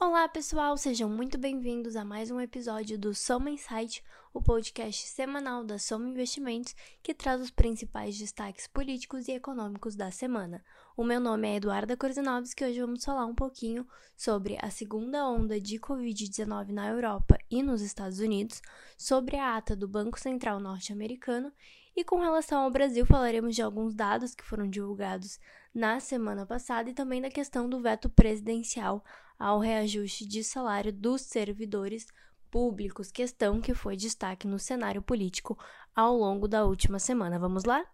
Olá, pessoal, sejam muito bem-vindos a mais um episódio do Soma Insight, o podcast semanal da Soma Investimentos que traz os principais destaques políticos e econômicos da semana. O meu nome é Eduarda Korzinovski e hoje vamos falar um pouquinho sobre a segunda onda de Covid-19 na Europa e nos Estados Unidos, sobre a ata do Banco Central norte-americano e com relação ao Brasil, falaremos de alguns dados que foram divulgados na semana passada e também da questão do veto presidencial ao reajuste de salário dos servidores públicos, questão que foi destaque no cenário político ao longo da última semana. Vamos lá?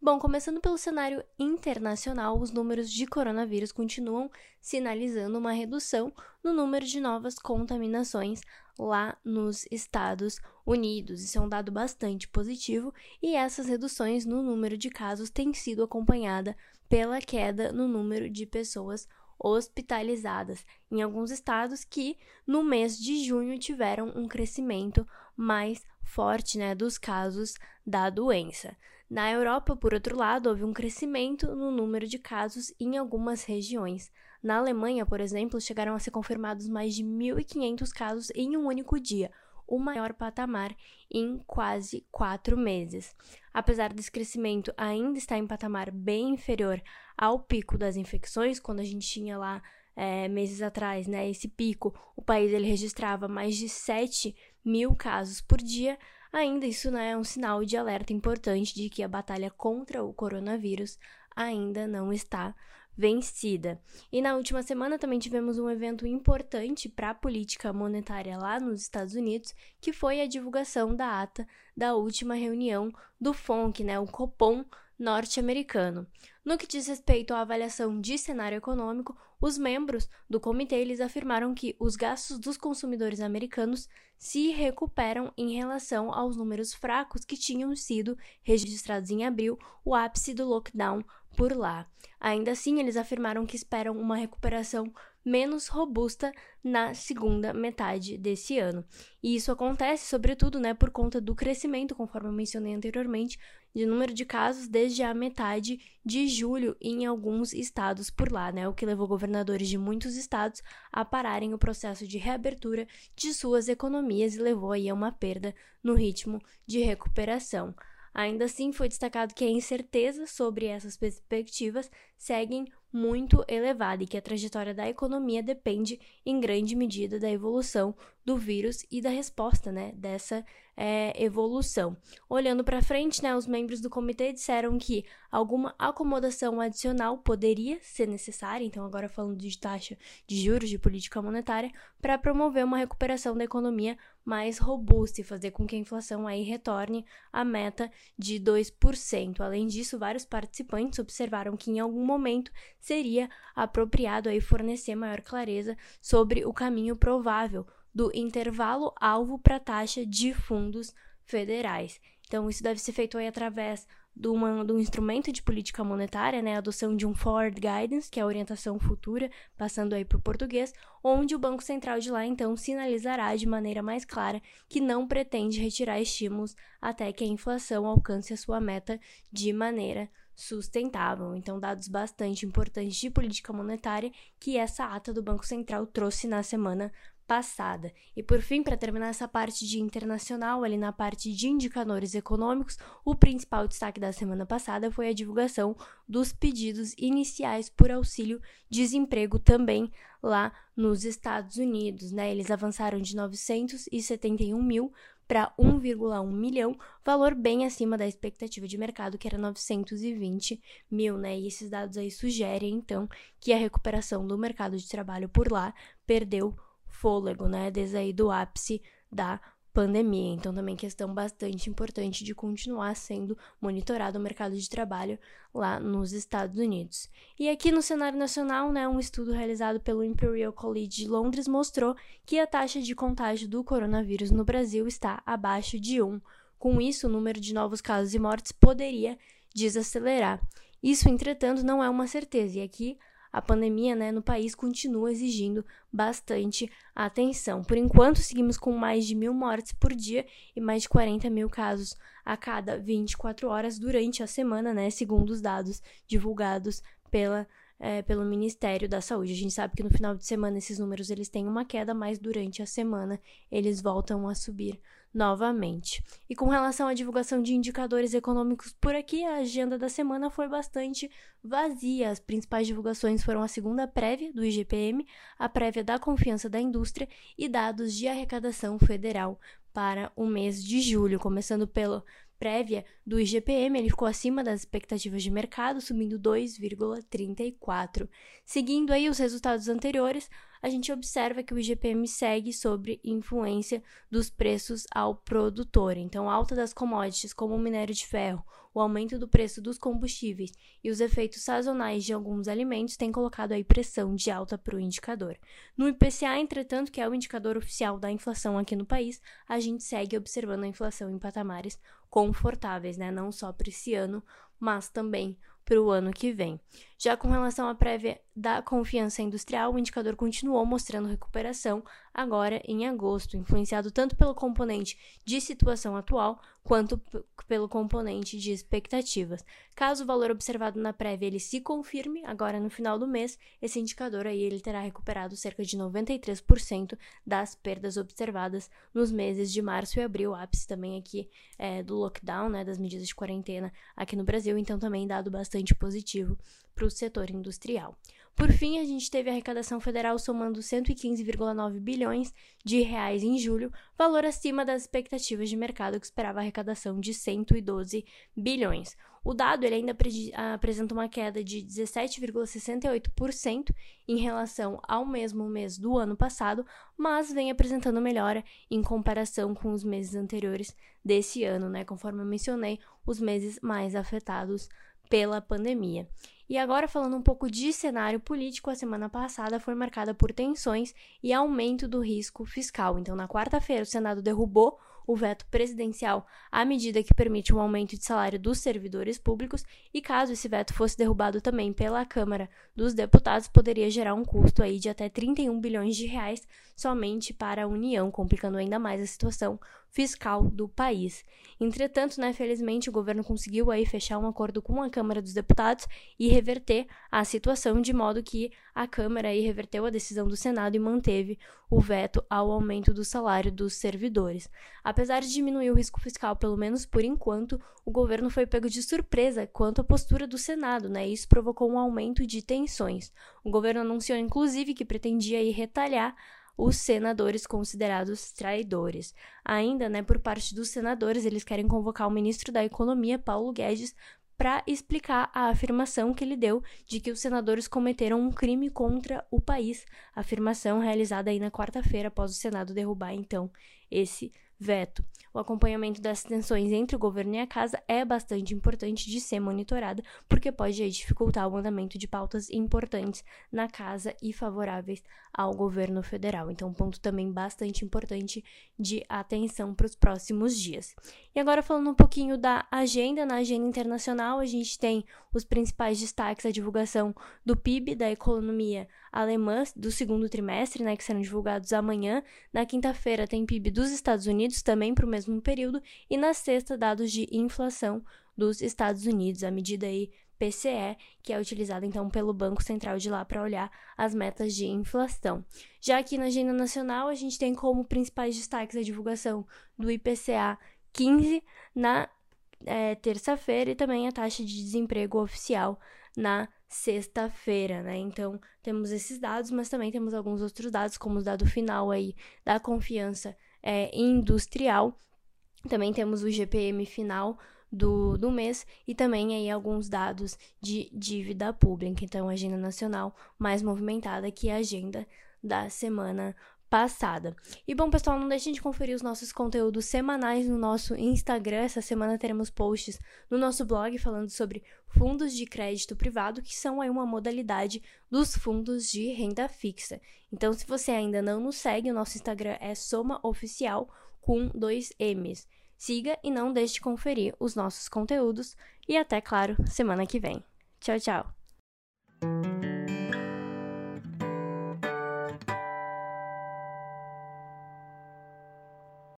Bom, começando pelo cenário internacional, os números de coronavírus continuam sinalizando uma redução no número de novas contaminações lá nos Estados Unidos. Isso é um dado bastante positivo e essas reduções no número de casos têm sido acompanhada pela queda no número de pessoas hospitalizadas em alguns estados que no mês de junho tiveram um crescimento mais forte né, dos casos da doença. Na Europa, por outro lado, houve um crescimento no número de casos em algumas regiões. Na Alemanha, por exemplo, chegaram a ser confirmados mais de 1.500 casos em um único dia, o maior patamar em quase quatro meses. Apesar desse crescimento ainda estar em patamar bem inferior ao pico das infecções, quando a gente tinha lá é, meses atrás, né, esse pico, o país ele registrava mais de 7 mil casos por dia, ainda isso né, é um sinal de alerta importante de que a batalha contra o coronavírus ainda não está vencida. E na última semana também tivemos um evento importante para a política monetária lá nos Estados Unidos, que foi a divulgação da ata da última reunião do FONC, né, o Copom norte-americano. No que diz respeito à avaliação de cenário econômico, os membros do comitê eles afirmaram que os gastos dos consumidores americanos se recuperam em relação aos números fracos que tinham sido registrados em abril, o ápice do lockdown por lá. Ainda assim, eles afirmaram que esperam uma recuperação menos robusta na segunda metade desse ano. E isso acontece, sobretudo, né, por conta do crescimento, conforme eu mencionei anteriormente, de número de casos desde a metade de julho em alguns estados por lá, né, o que levou governadores de muitos estados a pararem o processo de reabertura de suas economias e levou aí a uma perda no ritmo de recuperação. Ainda assim, foi destacado que a incerteza sobre essas perspectivas seguem muito elevada e que a trajetória da economia depende em grande medida da evolução do vírus e da resposta né, dessa é, evolução. Olhando para frente, né, os membros do comitê disseram que alguma acomodação adicional poderia ser necessária, então agora falando de taxa de juros de política monetária, para promover uma recuperação da economia mais robusta e fazer com que a inflação aí retorne à meta de 2%. Além disso, vários participantes observaram que em algum momento seria apropriado aí fornecer maior clareza sobre o caminho provável do intervalo alvo para taxa de fundos federais. Então, isso deve ser feito aí através de, uma, de um instrumento de política monetária, né, a adoção de um forward guidance, que é a orientação futura, passando aí para o português, onde o Banco Central de lá, então, sinalizará de maneira mais clara que não pretende retirar estímulos até que a inflação alcance a sua meta de maneira sustentável. Então, dados bastante importantes de política monetária que essa ata do Banco Central trouxe na semana passada. E por fim, para terminar essa parte de internacional, ali na parte de indicadores econômicos, o principal destaque da semana passada foi a divulgação dos pedidos iniciais por auxílio desemprego também lá nos Estados Unidos, né? Eles avançaram de 971 mil para 1,1 milhão, valor bem acima da expectativa de mercado, que era 920 mil, né? E esses dados aí sugerem, então, que a recuperação do mercado de trabalho por lá perdeu fôlego, né? Desde aí do ápice da pandemia. Então, também questão bastante importante de continuar sendo monitorado o mercado de trabalho lá nos Estados Unidos. E aqui no cenário nacional, né, um estudo realizado pelo Imperial College de Londres mostrou que a taxa de contágio do coronavírus no Brasil está abaixo de 1. Com isso, o número de novos casos e mortes poderia desacelerar. Isso, entretanto, não é uma certeza, e aqui a pandemia né, no país continua exigindo bastante atenção. Por enquanto, seguimos com mais de mil mortes por dia e mais de 40 mil casos a cada 24 horas durante a semana, né, segundo os dados divulgados pela é, pelo Ministério da Saúde. A gente sabe que no final de semana esses números eles têm uma queda, mas durante a semana eles voltam a subir novamente. E com relação à divulgação de indicadores econômicos por aqui, a agenda da semana foi bastante vazia. As principais divulgações foram a segunda prévia do IGPM, a prévia da confiança da indústria e dados de arrecadação federal para o mês de julho, começando pelo prévia do IGPM, ele ficou acima das expectativas de mercado, subindo 2,34. Seguindo aí os resultados anteriores, a gente observa que o IGPM segue sobre influência dos preços ao produtor. Então, alta das commodities, como o minério de ferro, o aumento do preço dos combustíveis e os efeitos sazonais de alguns alimentos têm colocado aí pressão de alta para o indicador. No IPCA, entretanto, que é o indicador oficial da inflação aqui no país, a gente segue observando a inflação em patamares confortáveis, né? Não só para esse ano, mas também para o ano que vem. Já com relação à prévia da confiança industrial, o indicador continuou mostrando recuperação agora em agosto, influenciado tanto pelo componente de situação atual quanto pelo componente de expectativas. Caso o valor observado na prévia ele se confirme agora no final do mês, esse indicador aí ele terá recuperado cerca de 93% das perdas observadas nos meses de março e abril, ápice também aqui é, do lockdown, né, das medidas de quarentena aqui no Brasil, então também dado bastante positivo para o setor industrial. Por fim, a gente teve a arrecadação federal somando 115,9 bilhões de reais em julho, valor acima das expectativas de mercado que esperava a arrecadação de 112 bilhões. O dado ele ainda apresenta uma queda de 17,68% em relação ao mesmo mês do ano passado, mas vem apresentando melhora em comparação com os meses anteriores desse ano, né? Conforme eu mencionei, os meses mais afetados pela pandemia. E agora, falando um pouco de cenário político, a semana passada foi marcada por tensões e aumento do risco fiscal. Então, na quarta-feira, o Senado derrubou o veto presidencial à medida que permite um aumento de salário dos servidores públicos, e caso esse veto fosse derrubado também pela Câmara dos Deputados, poderia gerar um custo aí de até 31 bilhões de reais somente para a União, complicando ainda mais a situação fiscal do país. Entretanto, né, felizmente o governo conseguiu aí fechar um acordo com a Câmara dos Deputados e reverter a situação de modo que a Câmara aí reverteu a decisão do Senado e manteve o veto ao aumento do salário dos servidores. Apesar de diminuir o risco fiscal, pelo menos por enquanto, o governo foi pego de surpresa quanto à postura do Senado, né? Isso provocou um aumento de tensões. O governo anunciou inclusive que pretendia aí retalhar os senadores considerados traidores. Ainda, né, por parte dos senadores, eles querem convocar o ministro da Economia, Paulo Guedes, para explicar a afirmação que ele deu de que os senadores cometeram um crime contra o país. Afirmação realizada aí na quarta-feira após o Senado derrubar então esse veto. O acompanhamento das tensões entre o governo e a casa é bastante importante de ser monitorada, porque pode aí, dificultar o andamento de pautas importantes na casa e favoráveis ao governo federal. Então, um ponto também bastante importante de atenção para os próximos dias. E agora, falando um pouquinho da agenda, na agenda internacional, a gente tem os principais destaques: a divulgação do PIB da economia alemã do segundo trimestre, né, que serão divulgados amanhã. Na quinta-feira, tem PIB dos Estados Unidos, também para o mesmo período. E na sexta, dados de inflação dos Estados Unidos, a medida aí PCE, que é utilizada então pelo Banco Central de lá para olhar as metas de inflação. Já aqui na agenda nacional, a gente tem como principais destaques a divulgação do IPCA 15 na é, terça-feira e também a taxa de desemprego oficial na sexta-feira, né? Então, temos esses dados, mas também temos alguns outros dados, como o dado final aí da confiança é, industrial. Também temos o GPM final do, do mês e também aí alguns dados de dívida pública. Então, agenda nacional mais movimentada que a agenda da semana passada. E bom, pessoal, não deixem de conferir os nossos conteúdos semanais no nosso Instagram. Essa semana teremos posts no nosso blog falando sobre fundos de crédito privado, que são aí uma modalidade dos fundos de renda fixa. Então, se você ainda não nos segue, o nosso Instagram é Soma Oficial com dois M's. Siga e não deixe de conferir os nossos conteúdos e até, claro, semana que vem. Tchau, tchau!